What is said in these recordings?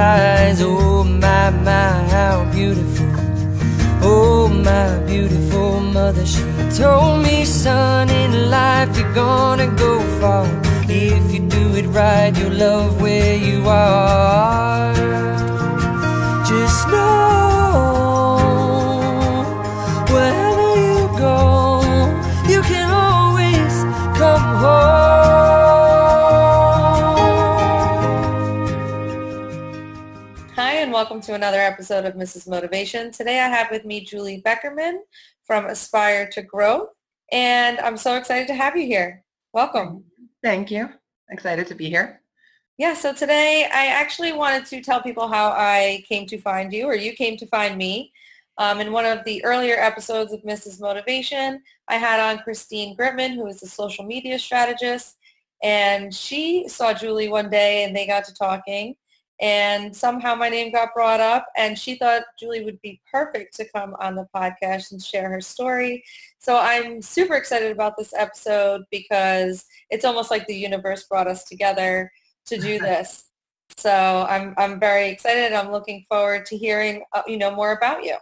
eyes. Oh my, my, how beautiful. Oh my beautiful mother, she told me, son, in life you're gonna go far. If you do it right, you'll love where you are. Welcome to another episode of Mrs. Motivation. Today I have with me Julie Beckerman from Aspire to Growth, and I'm so excited to have you here. Welcome. Thank you. Excited to be here. Yeah, so today I actually wanted to tell people how I came to find you or you came to find me. Um, in one of the earlier episodes of Mrs. Motivation, I had on Christine Gritman, who is a social media strategist, and she saw Julie one day and they got to talking and somehow my name got brought up and she thought Julie would be perfect to come on the podcast and share her story. So I'm super excited about this episode because it's almost like the universe brought us together to do this. So I'm I'm very excited. I'm looking forward to hearing uh, you know more about you.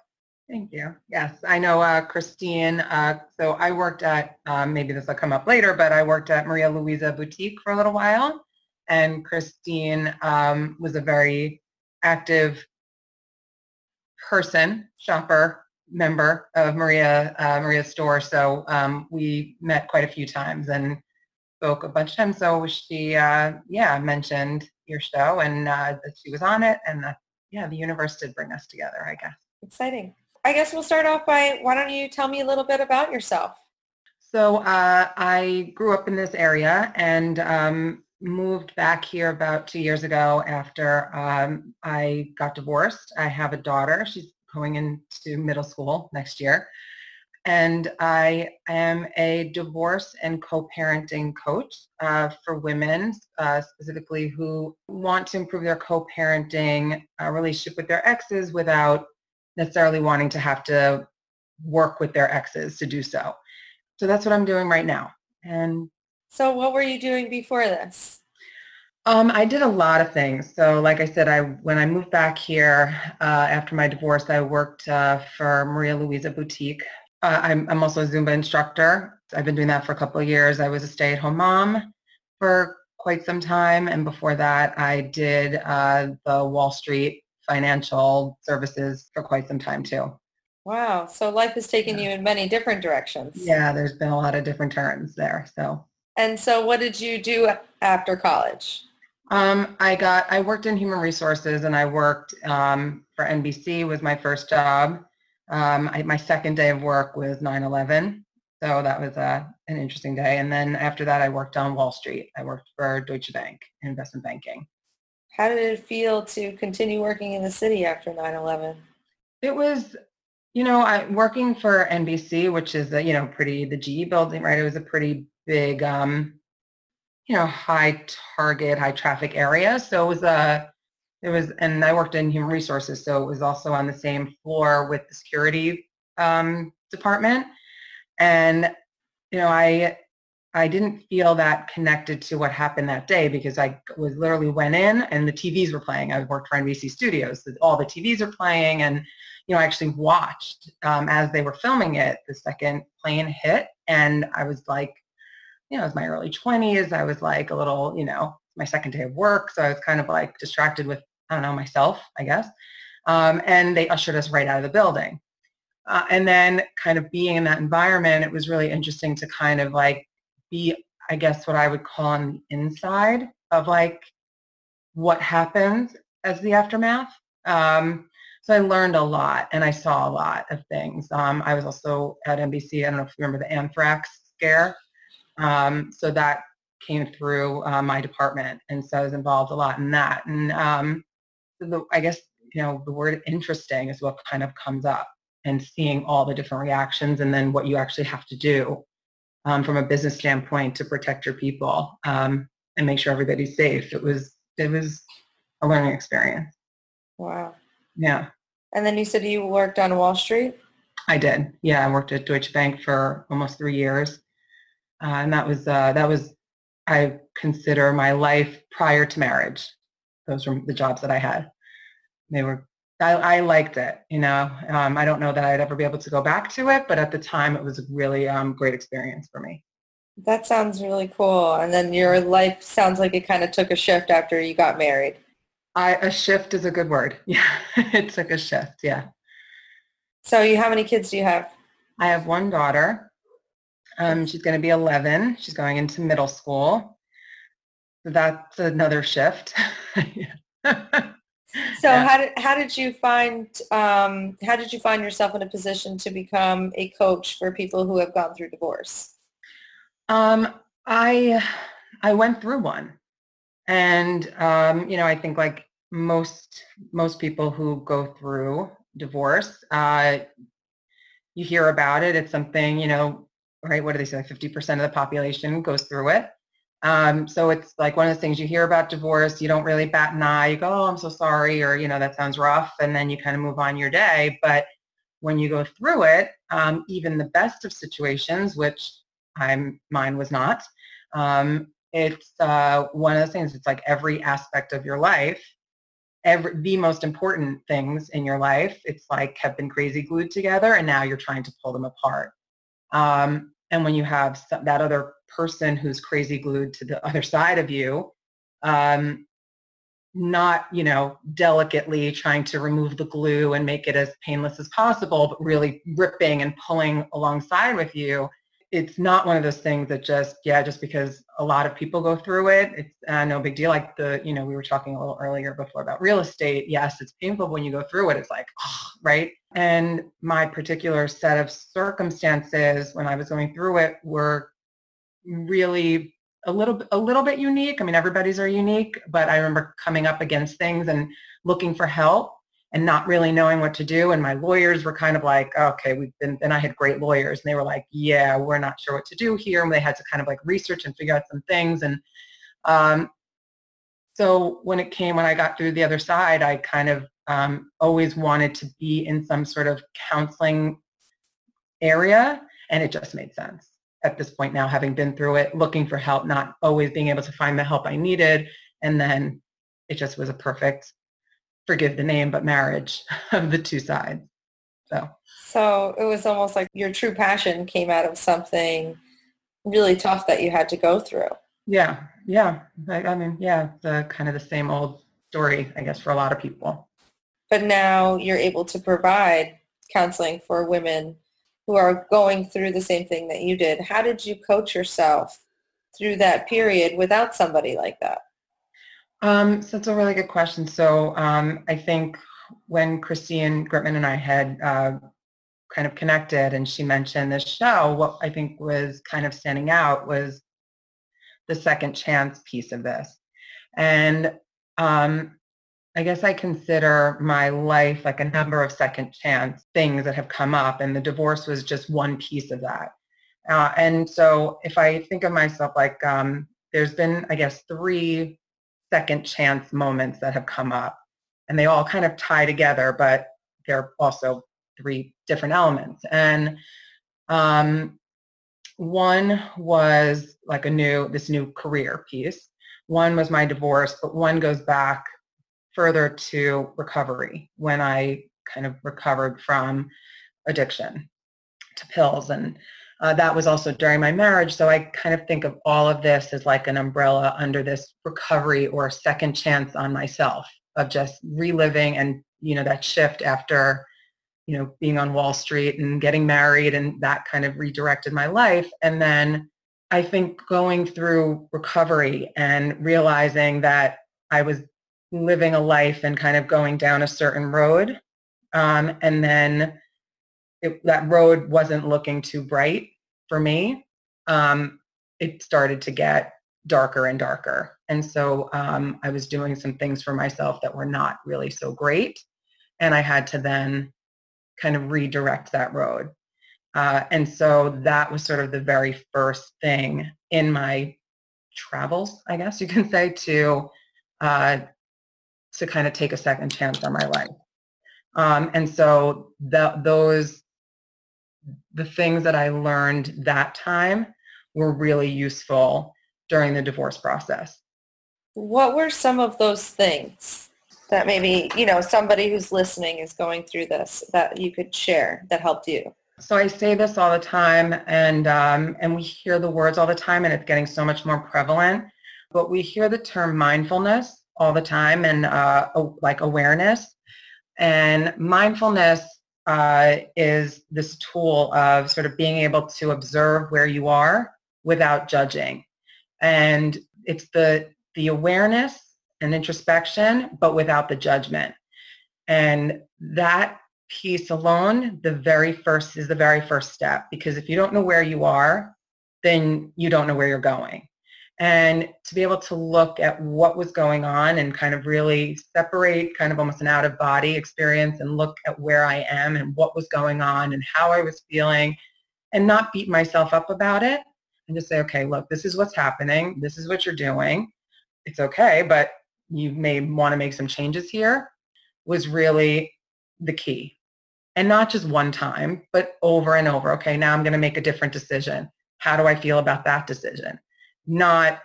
Thank you. Yes, I know uh, Christine. Uh, so I worked at um, maybe this will come up later, but I worked at Maria Luisa Boutique for a little while, and Christine um, was a very active person, shopper, member of Maria uh, Maria's store. So um, we met quite a few times and spoke a bunch of times. So she, uh, yeah, mentioned your show and uh, that she was on it, and yeah, the universe did bring us together, I guess. Exciting. I guess we'll start off by why don't you tell me a little bit about yourself? So uh, I grew up in this area and um, moved back here about two years ago after um, I got divorced. I have a daughter. She's going into middle school next year. And I am a divorce and co-parenting coach uh, for women, uh, specifically who want to improve their co-parenting uh, relationship with their exes without necessarily wanting to have to work with their exes to do so. So that's what I'm doing right now. And so what were you doing before this? Um, I did a lot of things. So like I said, I when I moved back here uh, after my divorce, I worked uh, for Maria Luisa Boutique. Uh, I'm, I'm also a Zumba instructor. I've been doing that for a couple of years. I was a stay-at-home mom for quite some time. And before that, I did uh, the Wall Street financial services for quite some time too. Wow. So life has taken yeah. you in many different directions. Yeah, there's been a lot of different turns there. So and so what did you do after college? Um, I got, I worked in human resources and I worked um, for NBC was my first job. Um, I, my second day of work was 9-11. So that was uh, an interesting day. And then after that, I worked on Wall Street. I worked for Deutsche Bank, investment banking. How did it feel to continue working in the city after 9-11? It was, you know, I, working for NBC, which is, a, you know, pretty, the GE building, right? It was a pretty big, um, you know, high target, high traffic area. So it was a, it was, and I worked in human resources, so it was also on the same floor with the security um, department. And, you know, I, I didn't feel that connected to what happened that day because I was literally went in and the TVs were playing. I worked for NBC Studios, so all the TVs are playing, and you know, I actually watched um, as they were filming it. The second plane hit, and I was like, you know, it was my early 20s. I was like a little, you know, my second day of work. So I was kind of like distracted with, I don't know, myself, I guess. Um, and they ushered us right out of the building. Uh, and then kind of being in that environment, it was really interesting to kind of like be, I guess, what I would call on the inside of like what happens as the aftermath. Um, so I learned a lot and I saw a lot of things. Um, I was also at NBC. I don't know if you remember the anthrax scare. Um, so that came through uh, my department, and so I was involved a lot in that. And um, the, I guess you know the word interesting is what kind of comes up, and seeing all the different reactions, and then what you actually have to do um, from a business standpoint to protect your people um, and make sure everybody's safe. It was it was a learning experience. Wow. Yeah. And then you said you worked on Wall Street. I did. Yeah, I worked at Deutsche Bank for almost three years. Uh, and that was uh, that was I consider my life prior to marriage. Those were the jobs that I had. they were I, I liked it. You know, um, I don't know that I'd ever be able to go back to it, but at the time, it was a really um, great experience for me. That sounds really cool. And then your life sounds like it kind of took a shift after you got married. I, a shift is a good word. Yeah, it took a shift. Yeah. So you, how many kids do you have? I have one daughter. Um, she's going to be 11. She's going into middle school. So that's another shift. So yeah. how did how did you find um, how did you find yourself in a position to become a coach for people who have gone through divorce? Um, I I went through one, and um, you know I think like most most people who go through divorce, uh, you hear about it. It's something you know, right? What do they say? Like Fifty percent of the population goes through it. Um, so it's like one of the things you hear about divorce, you don't really bat an eye. You go, oh, I'm so sorry, or, you know, that sounds rough. And then you kind of move on your day. But when you go through it, um, even the best of situations, which I'm, mine was not, um, it's uh, one of the things, it's like every aspect of your life, every, the most important things in your life, it's like have been crazy glued together and now you're trying to pull them apart. Um, and when you have that other person who's crazy glued to the other side of you, um, not, you know, delicately trying to remove the glue and make it as painless as possible, but really ripping and pulling alongside with you, it's not one of those things that just yeah just because a lot of people go through it it's uh, no big deal. Like the you know we were talking a little earlier before about real estate. Yes it's painful when you go through it. It's like oh, right? And my particular set of circumstances when i was going through it were really a little a little bit unique. I mean everybody's are unique but i remember coming up against things and looking for help and not really knowing what to do. And my lawyers were kind of like, okay, we've been, and I had great lawyers and they were like, yeah, we're not sure what to do here. And they had to kind of like research and figure out some things. And um, so when it came, when I got through the other side, I kind of um, always wanted to be in some sort of counseling area. And it just made sense at this point now, having been through it, looking for help, not always being able to find the help I needed. And then it just was a perfect forgive the name, but marriage of the two sides. So. So it was almost like your true passion came out of something really tough that you had to go through. Yeah, yeah. I, I mean, yeah, the kind of the same old story, I guess, for a lot of people. But now you're able to provide counseling for women who are going through the same thing that you did. How did you coach yourself through that period without somebody like that? Um, so it's a really good question. So um, I think when Christine Gritman and I had uh, kind of connected and she mentioned this show, what I think was kind of standing out was the second chance piece of this. And um, I guess I consider my life like a number of second chance things that have come up and the divorce was just one piece of that. Uh, and so if I think of myself like um, there's been, I guess, three second chance moments that have come up. And they all kind of tie together, but they're also three different elements. And um, one was like a new, this new career piece. One was my divorce, but one goes back further to recovery when I kind of recovered from addiction to pills and uh, that was also during my marriage. So I kind of think of all of this as like an umbrella under this recovery or second chance on myself of just reliving and, you know, that shift after, you know, being on Wall Street and getting married and that kind of redirected my life. And then I think going through recovery and realizing that I was living a life and kind of going down a certain road. Um, and then it, that road wasn't looking too bright for me. Um, it started to get darker and darker. And so um, I was doing some things for myself that were not really so great. And I had to then kind of redirect that road. Uh, and so that was sort of the very first thing in my travels, I guess you can say, to uh, to kind of take a second chance on my life. Um, and so the, those the things that I learned that time were really useful during the divorce process. What were some of those things? that maybe, you know, somebody who's listening is going through this that you could share that helped you? So I say this all the time, and um, and we hear the words all the time, and it's getting so much more prevalent. But we hear the term mindfulness all the time, and uh, like awareness. And mindfulness uh, is this tool of sort of being able to observe where you are without judging, and it's the the awareness and introspection, but without the judgment. And that piece alone, the very first is the very first step because if you don't know where you are, then you don't know where you're going. And to be able to look at what was going on and kind of really separate kind of almost an out of body experience and look at where I am and what was going on and how I was feeling and not beat myself up about it and just say, okay, look, this is what's happening. This is what you're doing. It's okay, but you may want to make some changes here was really the key and not just one time, but over and over. Okay, now I'm going to make a different decision. How do I feel about that decision? Not,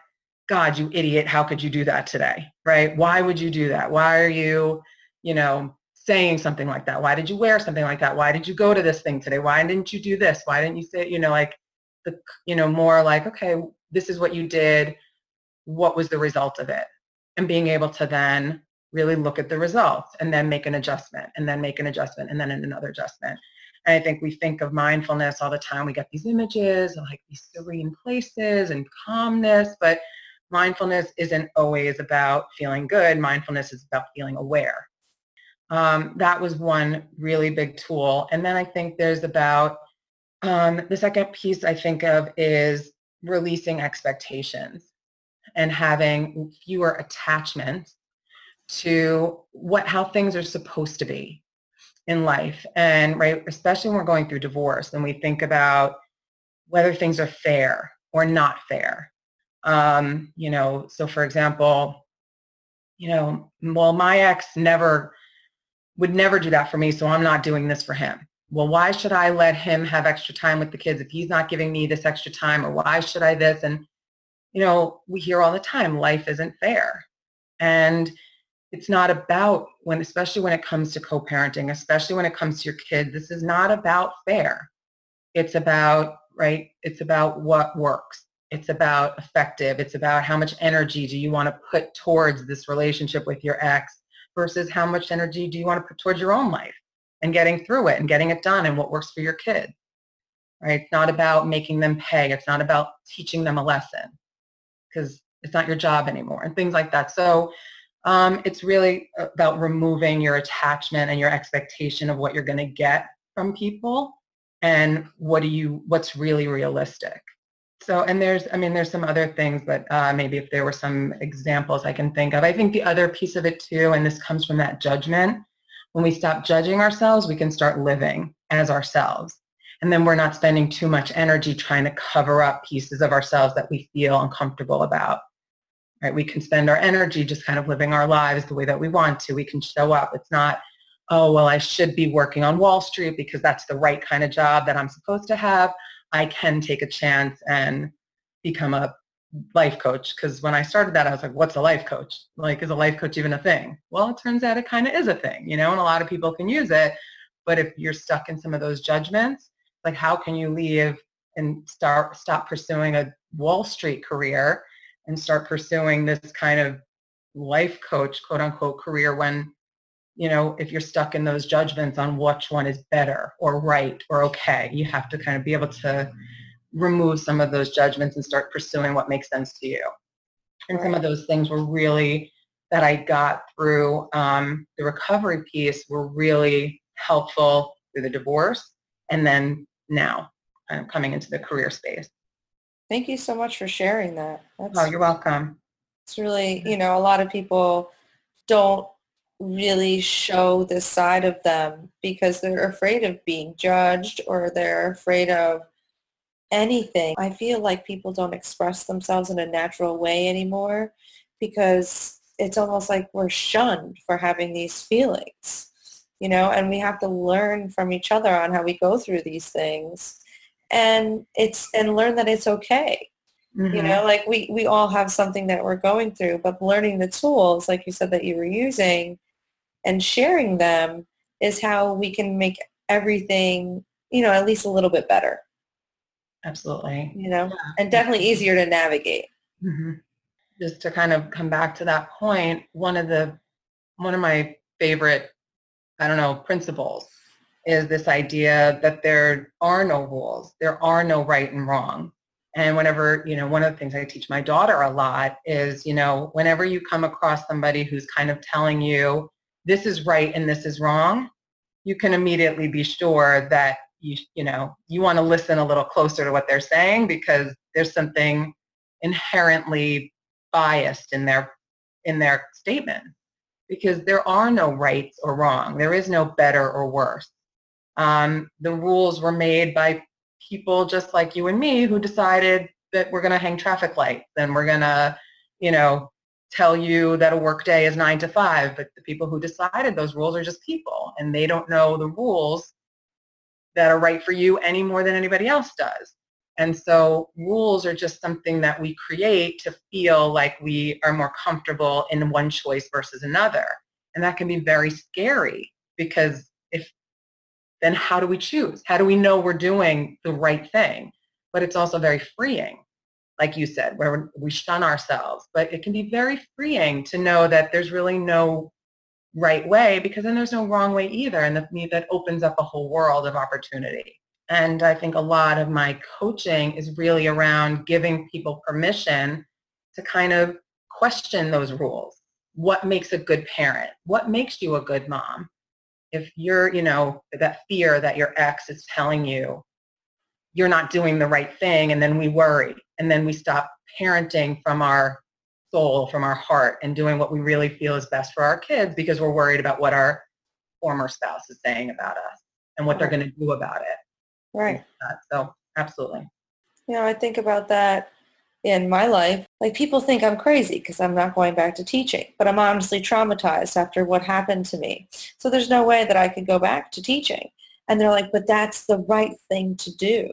God, you idiot, how could you do that today? Right? Why would you do that? Why are you, you know, saying something like that? Why did you wear something like that? Why did you go to this thing today? Why didn't you do this? Why didn't you say, you know, like the, you know, more like, okay, this is what you did. What was the result of it? And being able to then really look at the results and then make an adjustment and then make an adjustment and then another adjustment. And I think we think of mindfulness all the time. We get these images of like these serene places and calmness, but mindfulness isn't always about feeling good. Mindfulness is about feeling aware. Um, that was one really big tool. And then I think there's about um, the second piece I think of is releasing expectations and having fewer attachments to what how things are supposed to be in life and right especially when we're going through divorce and we think about whether things are fair or not fair. Um, you know so for example you know well my ex never would never do that for me so i'm not doing this for him. Well why should i let him have extra time with the kids if he's not giving me this extra time or why should i this? And you know we hear all the time life isn't fair. And it's not about when especially when it comes to co-parenting especially when it comes to your kid this is not about fair. It's about right it's about what works. It's about effective. It's about how much energy do you want to put towards this relationship with your ex versus how much energy do you want to put towards your own life and getting through it and getting it done and what works for your kid right? It's not about making them pay. It's not about teaching them a lesson because it's not your job anymore and things like that. So um, it's really about removing your attachment and your expectation of what you're going to get from people and what do you what's really realistic. So and there's i mean there's some other things but uh, maybe if there were some examples i can think of. I think the other piece of it too and this comes from that judgment. When we stop judging ourselves we can start living as ourselves. And then we're not spending too much energy trying to cover up pieces of ourselves that we feel uncomfortable about right? We can spend our energy just kind of living our lives the way that we want to. We can show up. It's not, oh, well, I should be working on Wall Street because that's the right kind of job that I'm supposed to have. I can take a chance and become a life coach because when I started that, I was like, what's a life coach? Like, is a life coach even a thing? Well, it turns out it kind of is a thing, you know, and a lot of people can use it. But if you're stuck in some of those judgments, like how can you leave and start stop pursuing a Wall Street career and start pursuing this kind of life coach, quote unquote, career when, you know, if you're stuck in those judgments on which one is better or right or okay, you have to kind of be able to remove some of those judgments and start pursuing what makes sense to you. And some of those things were really that I got through um, the recovery piece were really helpful through the divorce and then now I'm coming into the career space. Thank you so much for sharing that. Oh, That's, oh, you're welcome. It's really, you know, a lot of people don't really show this side of them because they're afraid of being judged or they're afraid of anything. I feel like people don't express themselves in a natural way anymore because it's almost like we're shunned for having these feelings, you know, and we have to learn from each other on how we go through these things and it's and learn that it's okay mm-hmm. you know like we we all have something that we're going through but learning the tools like you said that you were using and sharing them is how we can make everything, you know, at least a little bit better. Absolutely. You know, yeah. and definitely easier to navigate. Mm-hmm. Just to kind of come back to that point, one of the one of my favorite, I don't know, principles is this idea that there are no rules. There are no right and wrong. And whenever, you know, one of the things I teach my daughter a lot is, you know, whenever you come across somebody who's kind of telling you this is right and this is wrong, you can immediately be sure that you, you know, you want to listen a little closer to what they're saying because there's something inherently biased in their in their statement because there are no rights or wrong. There is no better or worse. Um, the rules were made by people just like you and me who decided that we're going to hang traffic lights and we're going to, you know, tell you that a workday is nine to five, but the people who decided those rules are just people and they don't know the rules that are right for you any more than anybody else does. And so rules are just something that we create to feel like we are more comfortable in one choice versus another. And that can be very scary because if then how do we choose? How do we know we're doing the right thing? But it's also very freeing, like you said, where we shun ourselves. But it can be very freeing to know that there's really no right way because then there's no wrong way either. And that opens up a whole world of opportunity. And I think a lot of my coaching is really around giving people permission to kind of question those rules. What makes a good parent? What makes you a good mom? If you're, you know, that fear that your ex is telling you you're not doing the right thing and then we worry and then we stop parenting from our soul, from our heart and doing what we really feel is best for our kids because we're worried about what our former spouse is saying about us and what they're going to do about it. Right. So absolutely. You know, I think about that in my life. Like people think I'm crazy because I'm not going back to teaching, but I'm honestly traumatized after what happened to me. So there's no way that I could go back to teaching. And they're like, but that's the right thing to do.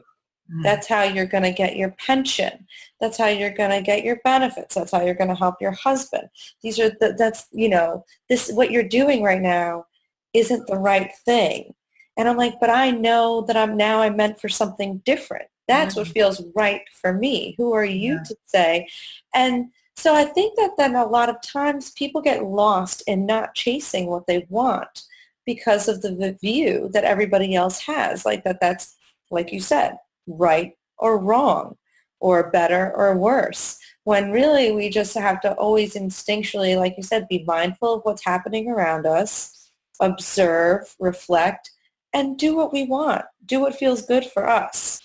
Mm. That's how you're going to get your pension. That's how you're going to get your benefits. That's how you're going to help your husband. These are the, that's, you know, this, what you're doing right now isn't the right thing. And I'm like, but I know that I'm now I'm meant for something different. That's what mm-hmm. feels right for me. Who are you yeah. to say? And so I think that then a lot of times people get lost in not chasing what they want because of the view that everybody else has, like that that's, like you said, right or wrong or better or worse. When really we just have to always instinctually, like you said, be mindful of what's happening around us, observe, reflect, and do what we want. Do what feels good for us.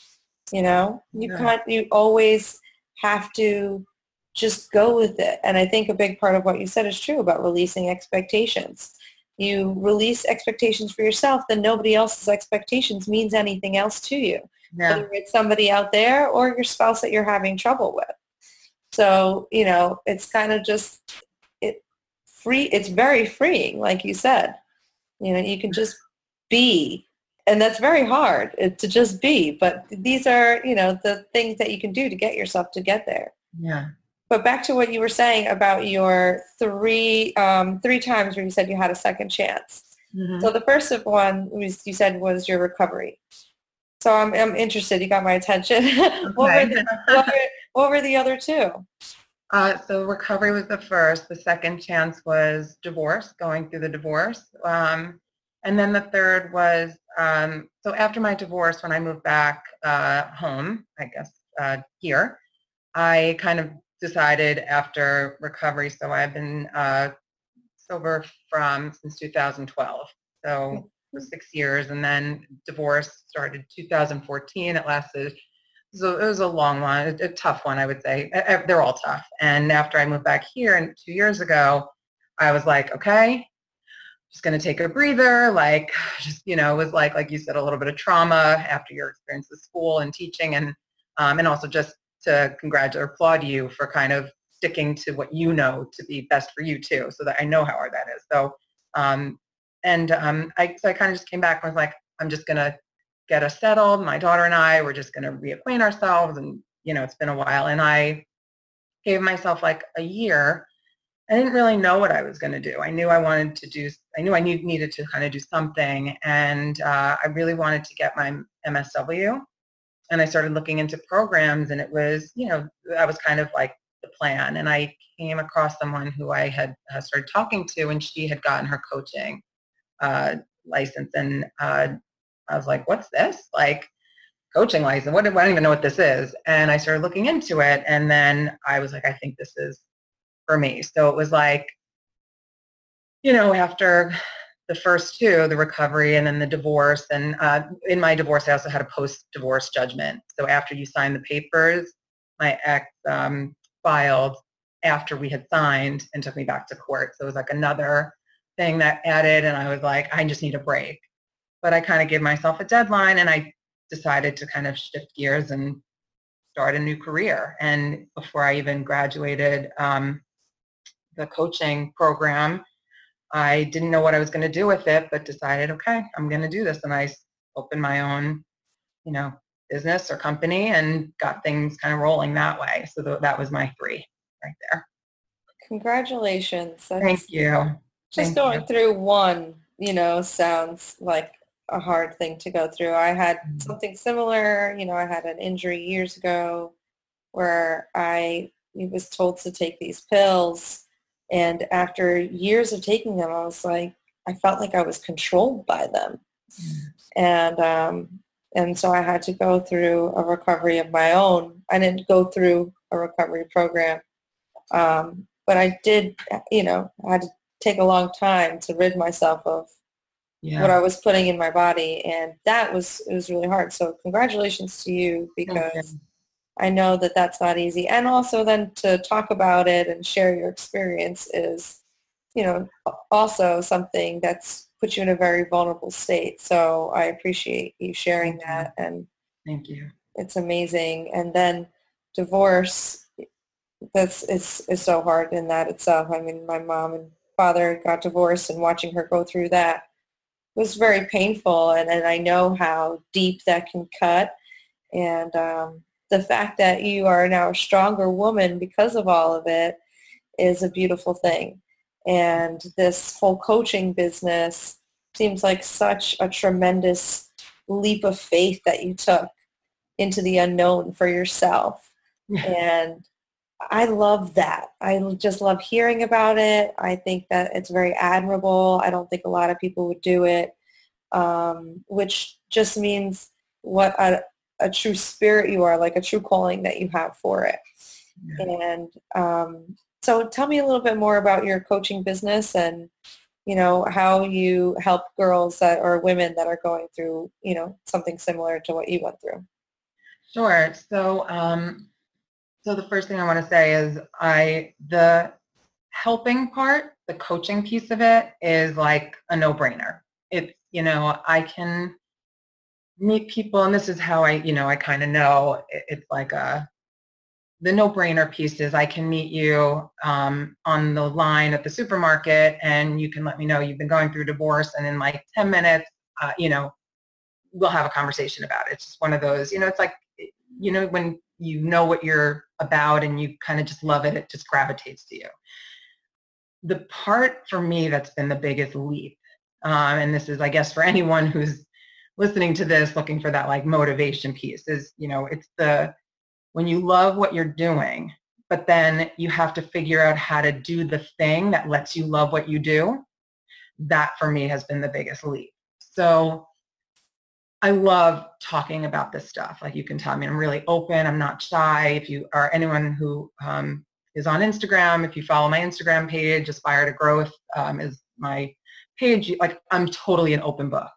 You know, you yeah. can't, you always have to just go with it. And I think a big part of what you said is true about releasing expectations. You release expectations for yourself, then nobody else's expectations means anything else to you. Whether it's somebody out there or your spouse that you're having trouble with. So, you know, it's kind of just it free it's very freeing, like you said. You know, you can just be and that's very hard to just be but these are you know the things that you can do to get yourself to get there yeah but back to what you were saying about your three um, three times where you said you had a second chance mm-hmm. so the first one was you said was your recovery so i'm, I'm interested you got my attention okay. what, were the, what, were, what were the other two uh, so recovery was the first. The second chance was divorce, going through the divorce. Um, and then the third was, um, so after my divorce, when I moved back uh, home, I guess uh, here, I kind of decided after recovery, so I've been uh, sober from since 2012. So six years and then divorce started 2014. It lasted, so it was a long one, a, a tough one, I would say. They're all tough. And after I moved back here and two years ago, I was like, okay, just going to take a breather, like just, you know, it was like, like you said, a little bit of trauma after your experience with school and teaching and, um, and also just to congratulate or applaud you for kind of sticking to what you know to be best for you too, so that I know how hard that is. So, um, and um, I, so I kind of just came back and was like, I'm just going to get us settled. My daughter and I, we're just going to reacquaint ourselves and, you know, it's been a while. And I gave myself like a year I didn't really know what I was going to do. I knew I wanted to do, I knew I need, needed to kind of do something. And uh, I really wanted to get my MSW. And I started looking into programs and it was, you know, that was kind of like the plan. And I came across someone who I had uh, started talking to and she had gotten her coaching uh, license. And uh, I was like, what's this? Like, coaching license. What, I don't even know what this is. And I started looking into it. And then I was like, I think this is for me. So it was like, you know, after the first two, the recovery and then the divorce. And uh, in my divorce, I also had a post-divorce judgment. So after you sign the papers, my ex um, filed after we had signed and took me back to court. So it was like another thing that added and I was like, I just need a break. But I kind of gave myself a deadline and I decided to kind of shift gears and start a new career. And before I even graduated um, the coaching program, I didn't know what I was going to do with it, but decided, okay, I'm going to do this. And I opened my own, you know, business or company and got things kind of rolling that way. So th- that was my three right there. Congratulations. That's Thank you. Just Thank going you. through one, you know, sounds like a hard thing to go through. I had mm-hmm. something similar. You know, I had an injury years ago where I was told to take these pills. And after years of taking them, I was like, I felt like I was controlled by them. Mm. And, um, and so I had to go through a recovery of my own. I didn't go through a recovery program. Um, but I did, you know, I had to take a long time to rid myself of yeah. what I was putting in my body, and that was it was really hard. So congratulations to you because okay. I know that that's not easy, and also then to talk about it and share your experience is, you know, also something that's put you in a very vulnerable state. So I appreciate you sharing that, and thank you. It's amazing, and then divorce. That's it's it's so hard in that itself. I mean, my mom and father got divorced, and watching her go through that was very painful and, and I know how deep that can cut. And um, the fact that you are now a stronger woman because of all of it is a beautiful thing. And this whole coaching business seems like such a tremendous leap of faith that you took into the unknown for yourself. and I love that. I just love hearing about it. I think that it's very admirable. I don't think a lot of people would do it, um, which just means what a, a, true spirit you are, like a true calling that you have for it. Yeah. And um, so tell me a little bit more about your coaching business and, you know, how you help girls that or women that are going through, you know, something similar to what you went through. Sure. So um, so the first thing I want to say is I the helping part, the coaching piece of it is like a no-brainer. It's, you know, I can meet people and this is how I, you know, I kind of know it's like a the no-brainer piece is I can meet you um, on the line at the supermarket and you can let me know you've been going through divorce and in like 10 minutes, uh, you know, we'll have a conversation about it. It's just one of those, you know, it's like, you know, when you know what you're about and you kind of just love it, it just gravitates to you. The part for me that's been the biggest leap, um, and this is, I guess, for anyone who's listening to this looking for that like motivation piece is, you know, it's the, when you love what you're doing, but then you have to figure out how to do the thing that lets you love what you do, that for me has been the biggest leap. So I love talking about this stuff. Like you can tell me I'm really open. I'm not shy. If you are anyone who um, is on Instagram, if you follow my Instagram page, Aspire to Growth um, is my page. Like I'm totally an open book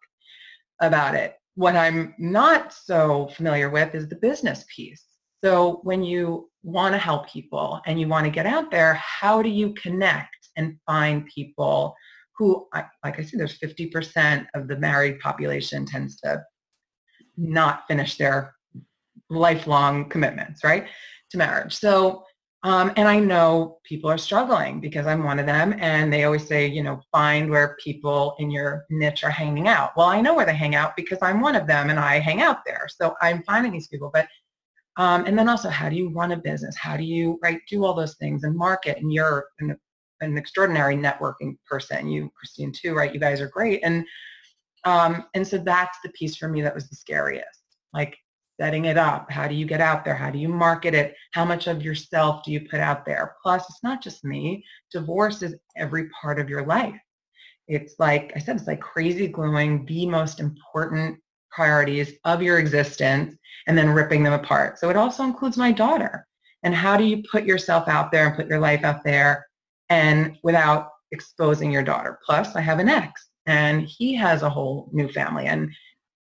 about it. What I'm not so familiar with is the business piece. So when you want to help people and you want to get out there, how do you connect and find people who, like I said, there's 50% of the married population tends to not finish their lifelong commitments, right, to marriage. So, um, and I know people are struggling because I'm one of them, and they always say, you know, find where people in your niche are hanging out. Well, I know where they hang out because I'm one of them, and I hang out there. So I'm finding these people, but um, and then also, how do you run a business? How do you right do all those things and market? And you're in an extraordinary networking person. You, Christine, too, right? You guys are great. And um, and so that's the piece for me that was the scariest. Like setting it up. How do you get out there? How do you market it? How much of yourself do you put out there? Plus, it's not just me. Divorce is every part of your life. It's like I said, it's like crazy gluing the most important priorities of your existence and then ripping them apart. So it also includes my daughter. And how do you put yourself out there and put your life out there and without exposing your daughter? Plus, I have an ex and he has a whole new family and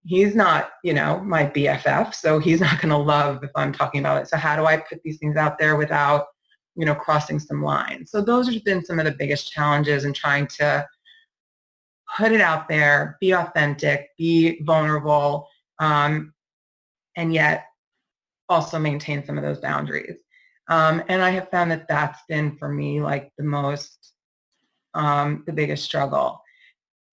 he's not, you know, my BFF, so he's not going to love if I'm talking about it. So how do I put these things out there without, you know, crossing some lines? So those have been some of the biggest challenges in trying to put it out there, be authentic, be vulnerable, um, and yet also maintain some of those boundaries. Um, and I have found that that's been for me like the most, um, the biggest struggle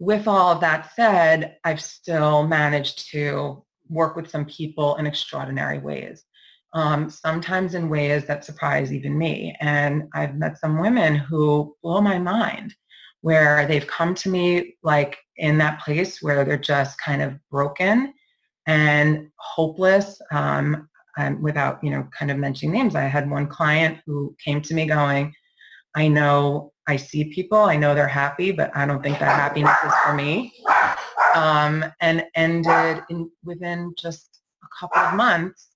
with all of that said, I've still managed to work with some people in extraordinary ways. Um, sometimes in ways that surprise even me. And I've met some women who blow my mind, where they've come to me like in that place where they're just kind of broken and hopeless. Um, without, you know, kind of mentioning names, I had one client who came to me going, I know I see people, I know they're happy, but I don't think that happiness is for me. Um, and ended in, within just a couple of months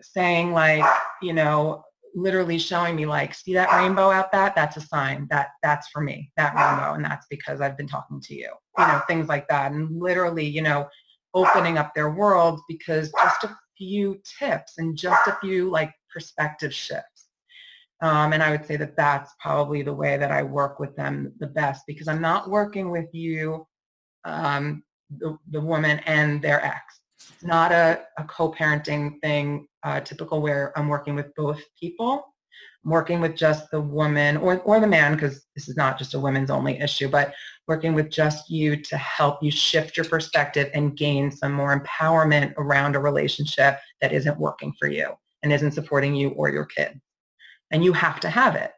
saying like, you know, literally showing me like, see that rainbow out that? That's a sign that that's for me, that rainbow. And that's because I've been talking to you, you know, things like that. And literally, you know, opening up their world because just a few tips and just a few like perspective shifts um, and I would say that that's probably the way that I work with them the best because I'm not working with you, um, the, the woman and their ex. It's not a, a co-parenting thing, uh, typical where I'm working with both people. I'm working with just the woman or, or the man because this is not just a women's only issue, but working with just you to help you shift your perspective and gain some more empowerment around a relationship that isn't working for you and isn't supporting you or your kid and you have to have it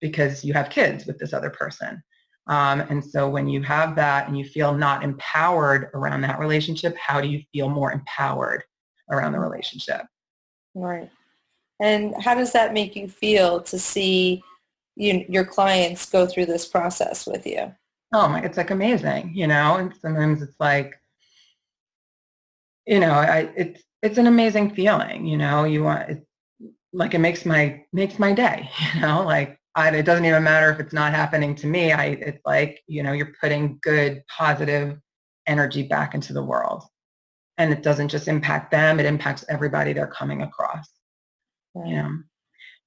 because you have kids with this other person. Um, and so when you have that and you feel not empowered around that relationship, how do you feel more empowered around the relationship? Right. And how does that make you feel to see you, your clients go through this process with you? Oh my, it's like amazing, you know, and sometimes it's like, you know, I, it's, it's an amazing feeling, you know, you want, it's, like it makes my makes my day you know like I, it doesn't even matter if it's not happening to me. I it's like you know you're putting good positive energy back into the world. And it doesn't just impact them it impacts everybody they're coming across right. you know?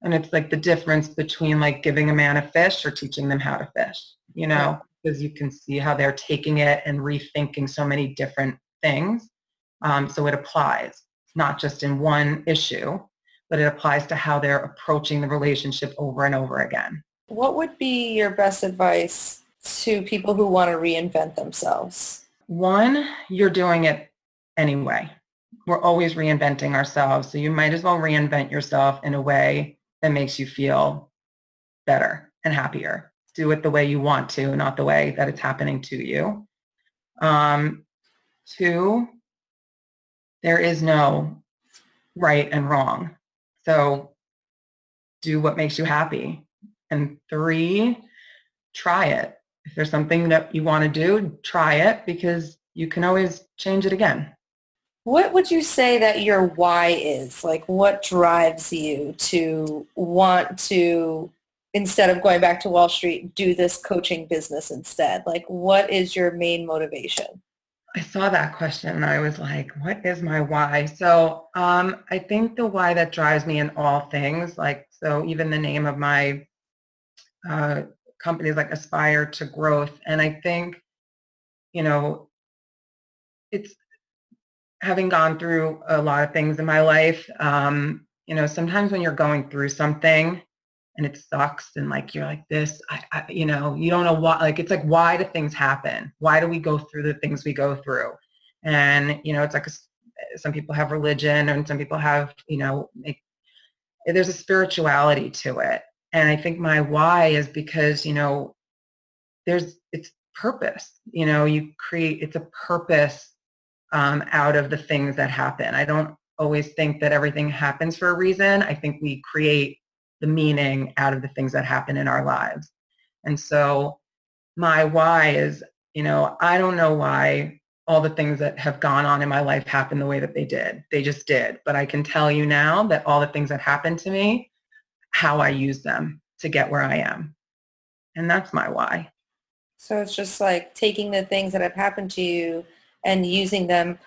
And it's like the difference between like giving a man a fish or teaching them how to fish you know? Because you can see how they're taking it and rethinking so many different things. Um, so it applies not just in one issue but it applies to how they're approaching the relationship over and over again. What would be your best advice to people who want to reinvent themselves? One, you're doing it anyway. We're always reinventing ourselves, so you might as well reinvent yourself in a way that makes you feel better and happier. Do it the way you want to, not the way that it's happening to you. Um, two, there is no right and wrong. So do what makes you happy. And three, try it. If there's something that you want to do, try it because you can always change it again. What would you say that your why is? Like what drives you to want to, instead of going back to Wall Street, do this coaching business instead? Like what is your main motivation? I saw that question and I was like, what is my why? So um, I think the why that drives me in all things, like, so even the name of my uh, company is like Aspire to Growth. And I think, you know, it's having gone through a lot of things in my life, um, you know, sometimes when you're going through something, and it sucks and like you're like this I, I, you know you don't know why like it's like why do things happen why do we go through the things we go through and you know it's like a, some people have religion and some people have you know make, there's a spirituality to it And I think my why is because, you know, there's, it's purpose. You know, you create, it's a purpose um, out of the things that happen. I don't always think that everything happens for a reason. I think we create the meaning out of the things that happen in our lives. And so my why is, you know, I don't know why all the things that have gone on in my life happened the way that they did. They just did. But I can tell you now that all the things that happened to me, how I use them to get where I am. And that's my why. So it's just like taking the things that have happened to you and using them.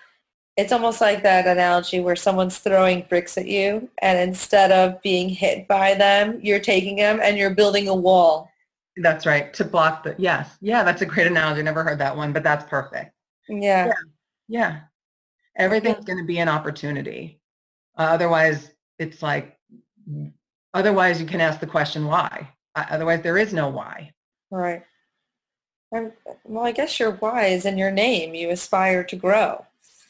It's almost like that analogy where someone's throwing bricks at you and instead of being hit by them, you're taking them and you're building a wall. That's right. To block the, yes. Yeah, that's a great analogy. I never heard that one, but that's perfect. Yeah. Yeah. yeah. Everything's going to be an opportunity. Uh, otherwise, it's like, otherwise you can ask the question why. Uh, otherwise, there is no why. Right. And, well, I guess your why is in your name. You aspire to grow.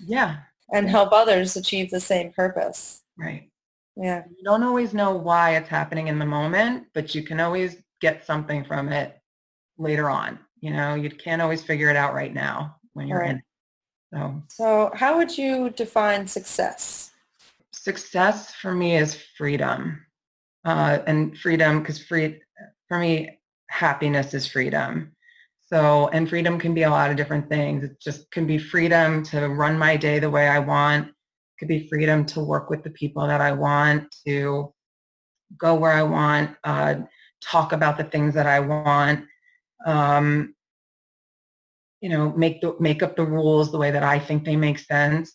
Yeah. And help others achieve the same purpose. Right. Yeah. You don't always know why it's happening in the moment, but you can always get something from it later on. You know, you can't always figure it out right now when you're Right. in. So So how would you define success? success for me is freedom. Uh, and freedom, because free, for me, happiness is freedom. So, and freedom can be a lot of different things. It just can be freedom to run my day the way I want. It could be freedom to work with the people that I want, to go where I want, uh, talk about the things that I want. Um, you know, make the make up the rules the way that I think they make sense,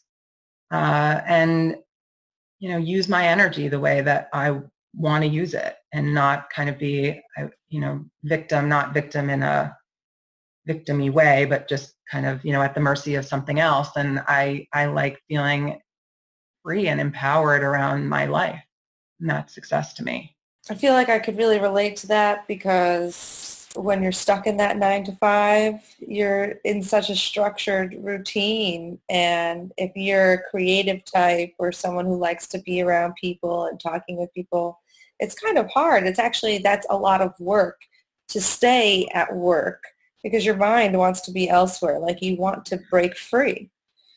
uh, and you know, use my energy the way that I want to use it, and not kind of be, you know, victim, not victim in a victimy way, but just kind of, you know, at the mercy of something else. And I I like feeling free and empowered around my life, and that's success to me. I feel like I could really relate to that because when you're stuck in that nine to five, you're in such a structured routine. And if you're a creative type or someone who likes to be around people and talking with people, it's kind of hard. It's actually, that's a lot of work to stay at work because your mind wants to be elsewhere. Like you want to break free.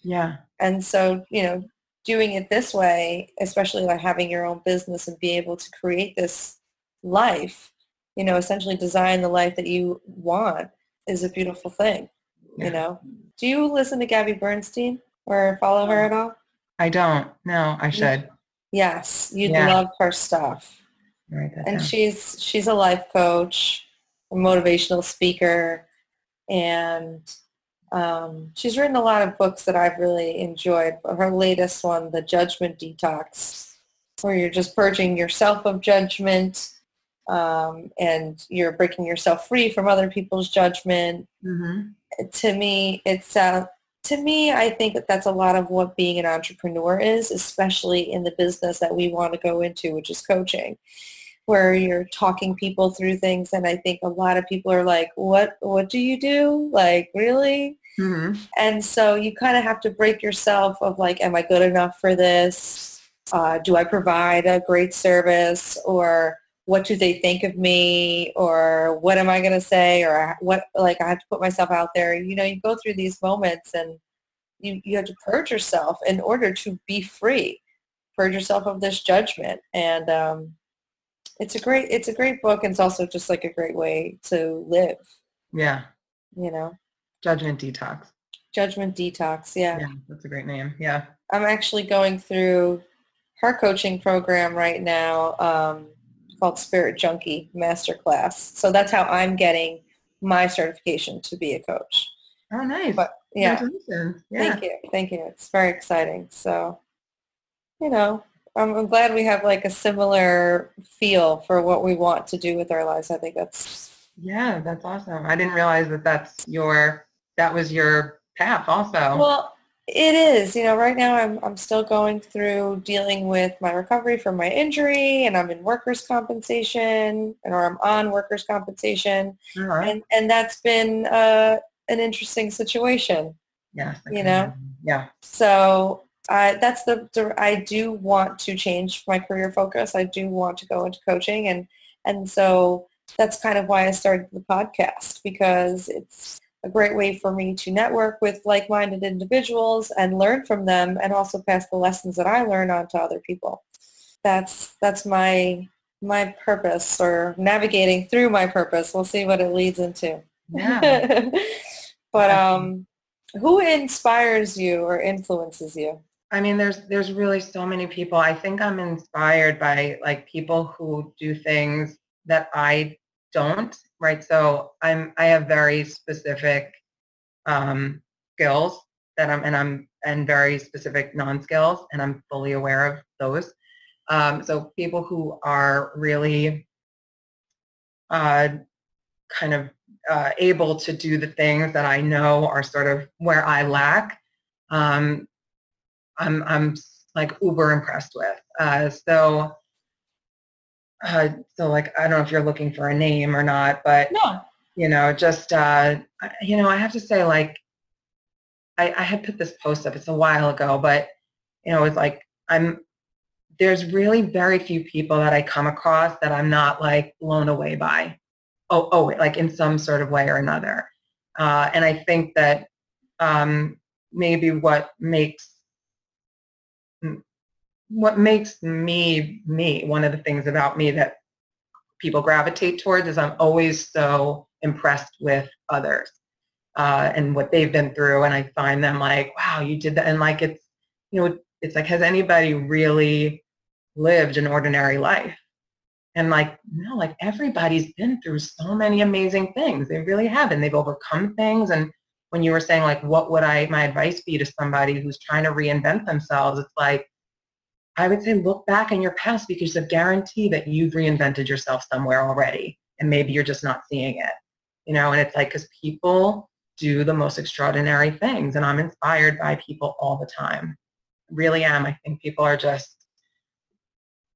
Yeah. And so, you know, doing it this way, especially like having your own business and be able to create this life, you know, essentially design the life that you want is a beautiful thing, Yeah. you know. Do you listen to Gabby Bernstein or follow her at all? I don't. No, I mm. should. Yes, you'd Yeah. love her stuff. And down. she's she's a life coach, a motivational speaker, and um, she's written a lot of books that I've really enjoyed. But her latest one, The Judgment Detox, where you're just purging yourself of judgment um, and you're breaking yourself free from other people's judgment. Mhm. To me, it's uh, to me, I think that that's a lot of what being an entrepreneur is, especially in the business that we want to go into, which is coaching where you're talking people through things and I think a lot of people are like, what what do you do? Like really? Mhm. And so you kind of have to break yourself of like, am I good enough for this? Uh, do I provide a great service or what do they think of me or what am I going to say or what like I have to put myself out there. You know, you go through these moments and you, you have to purge yourself in order to be free. Purge yourself of this judgment. And um, it's a great it's a great book and it's also just like a great way to live, Yeah. you know. Judgment detox. Judgment detox, yeah. Yeah, that's a great name. Yeah. I'm actually going through her coaching program right now um, called Spirit Junkie Masterclass. So that's how I'm getting my certification to be a coach. Oh, nice. But yeah, Yeah. thank you, thank you. It's very exciting. So, you know, I'm, I'm glad we have like a similar feel for what we want to do with our lives. I think that's Yeah, that's awesome. I didn't realize that that's your, that was your path also. Well, it is. You know, right now I'm I'm still going through dealing with my recovery from my injury, and I'm in workers' compensation, and or I'm on workers' compensation, right. and and that's been uh, an interesting situation. Yeah. You know? Yeah. So I that's the, the I do want to change my career focus. I do want to go into coaching, and And so that's kind of why I started the podcast because it's a great way for me to network with like-minded individuals and learn from them and also pass the lessons that I learn on to other people. That's that's my my purpose or navigating through my purpose. We'll see what it leads into. Yeah. but um who inspires you or influences you? I mean, there's there's really so many people. I think I'm inspired by like people who do things that I don't, right? So I'm I have very specific um, skills that I'm and I'm and very specific non-skills, and I'm fully aware of those. Um, so people who are really uh, kind of uh, able to do the things that I know are sort of where I lack, um, I'm, I'm like uber impressed with. Uh, so, uh, so like, I don't know if you're looking for a name or not, but no. you know, just, uh, you know, I have to say like, I, I had put this post up, it's a while ago, but you know, it's like, I'm, there's really very few people that I come across that I'm not like blown away by oh, oh, like in some sort of way or another. Uh, and I think that um, maybe what makes what makes me me one of the things about me that people gravitate towards is I'm always so impressed with others uh, and what they've been through, and I find them like, wow, you did that, and like it's you know it's like has anybody really lived an ordinary life? And like, no, like everybody's been through so many amazing things. They really have, and they've overcome things. And when you were saying like, what would I, my advice be to somebody who's trying to reinvent themselves? It's like, I would say look back in your past because I guarantee that you've reinvented yourself somewhere already. And maybe you're just not seeing it, you know? And it's like, because people do the most extraordinary things. And I'm inspired by people all the time. Really am. I think people are just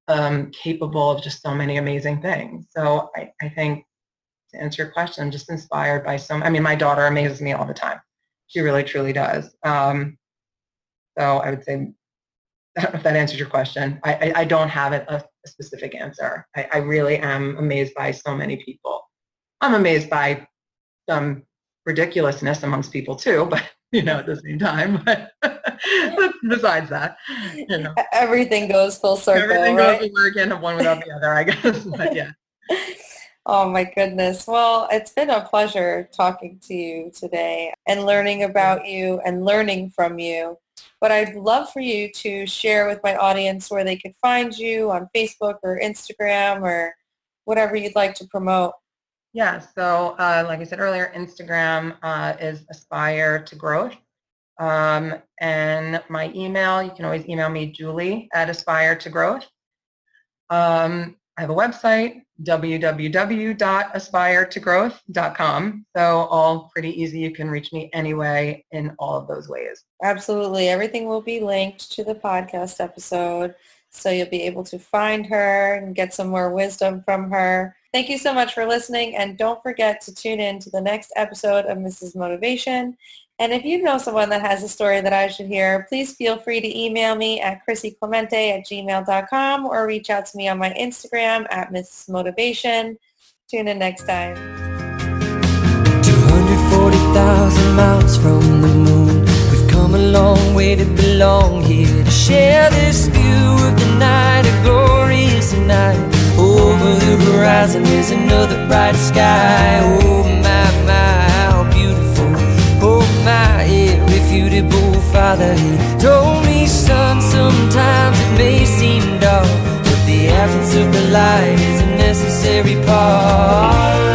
um, capable of just so many amazing things. So I, I think to answer your question, I'm just inspired by some, I mean, my daughter amazes me all the time. She really, truly does. Um, so I would say, if that answers your question, I, I, I don't have a, a, specific answer. I, I really am amazed by so many people. I'm amazed by some ridiculousness amongst people too, but you know, at the same time. But besides that, you know, everything goes full circle. Everything right? goes in one without the other, I guess. But yeah. Oh my goodness. Well, it's been a pleasure talking to you today and learning about you and learning from you. But I'd love for you to share with my audience where they could find you on Facebook or Instagram or whatever you'd like to promote. Yeah, so uh, like I said earlier, Instagram uh, is Aspire to Growth. Um, and my email, you can always email me, Julie at Aspire to Growth. Um, I have a website, www.aspiretogrowth.com. So all pretty easy. You can reach me anyway in all of those ways. Absolutely. Everything will be linked to the podcast episode. So you'll be able to find her and get some more wisdom from her. Thank you so much for listening. And don't forget to tune in to the next episode of Mrs. Motivation. And if you know someone that has a story that I should hear, please feel free to email me at chrissyclemente at gmail.com or reach out to me on my Instagram at Mrs. Motivation. Tune in next time. 240,000 miles from the moon. We've come a long way to belong here to share this view of the night, a glorious night. Over the horizon is another bright sky. Oh reputable father He told me, son, sometimes it may seem dull But the absence of the light is a necessary part.